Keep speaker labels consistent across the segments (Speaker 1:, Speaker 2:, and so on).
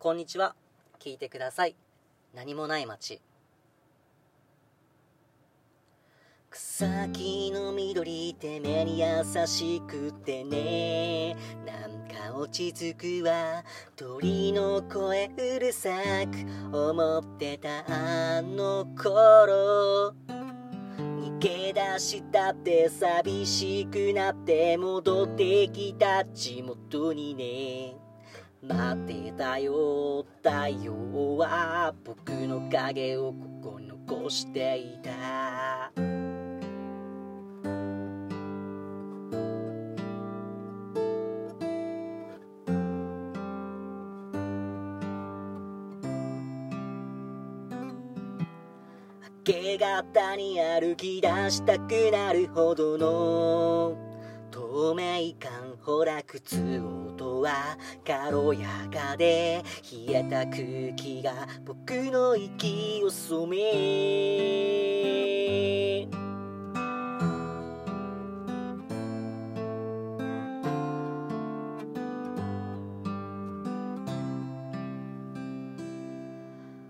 Speaker 1: こんにちは。聞いてください。何もない街。草木の緑って目に優しくてね。なんか落ち着くわ。鳥の声うるさく。思ってたあの頃。逃げ出したって寂しくなって戻ってきた地元にね。待ってたよ。太陽は僕の影をここに残していた。明け方に歩き出したくなるほどの透明感ほら靴音は軽やかで冷えた空気が僕の息を染め。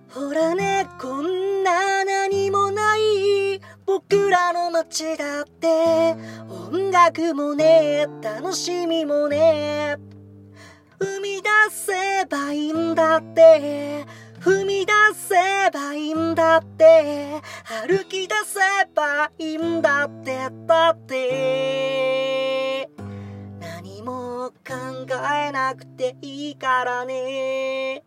Speaker 1: ほらねこんな何もない僕らの街だって。音楽もね楽しみもね。生み出せばいいんだって。踏み出せばいいんだって。歩き出せばいいんだってだって。何も考えなくていいからね。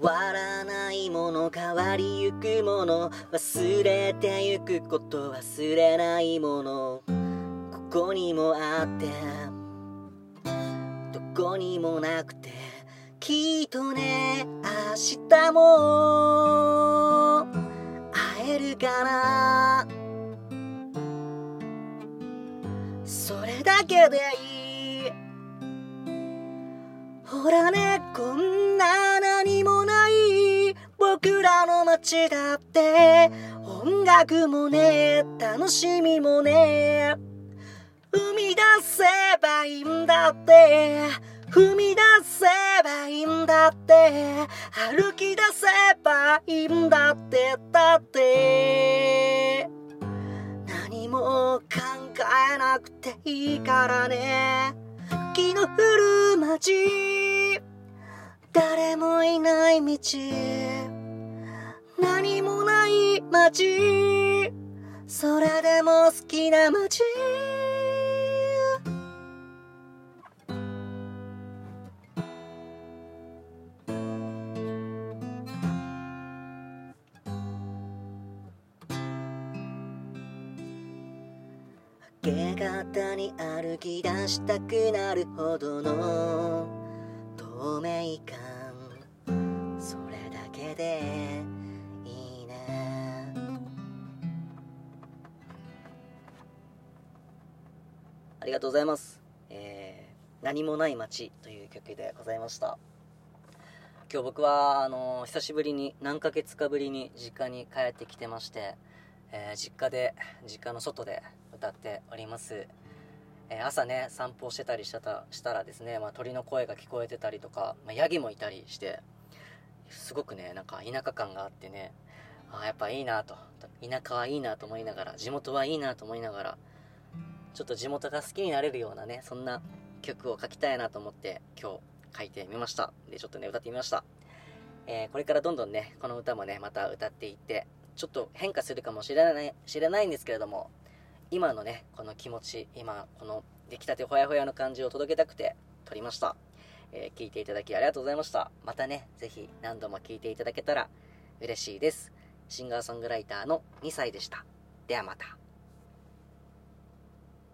Speaker 1: わらないもの変わりゆくもの忘れてゆくこと忘れないもの。ここにもあってどこにもなくてきっとね明日も会えるかな。それだけでいい。ほらねこんな何も僕らの街だって音楽もね楽しみもね生み出せばいいんだって踏み出せばいいんだって歩き出せばいいんだってだって。何も考えなくていいからね雪の降る街。誰もいない道。街。それでも好きな街。明け方に歩き出したくなるほどの透明感。ありがとうございます、えー何もない街という曲でございました。今日僕はあの久しぶりに何ヶ月かぶりに実家に帰ってきてまして、えー実家で実家の外で歌っております、え朝ね散歩してたりしたたしたらですね、まあ、鳥の声が聞こえてたりとか、まあ、ヤギもいたりしてすごくねなんか田舎感があってねあやっぱいいなと田舎はいいなと思いながら地元はいいなと思いながらちょっと地元が好きになれるようなねそんな曲を書きたいなと思って今日書いてみました。でちょっとね歌ってみました、えーこれからどんどんねこの歌もねまた歌っていってちょっと変化するかもしれない知れないんですけれども今のねこの気持ち今この出来たてほやほやの感じを届けたくて撮りました、えー聞いていただきありがとうございました。またねぜひ何度も聞いていただけたら嬉しいです。シンガーソングライターの2歳でした。ではまた。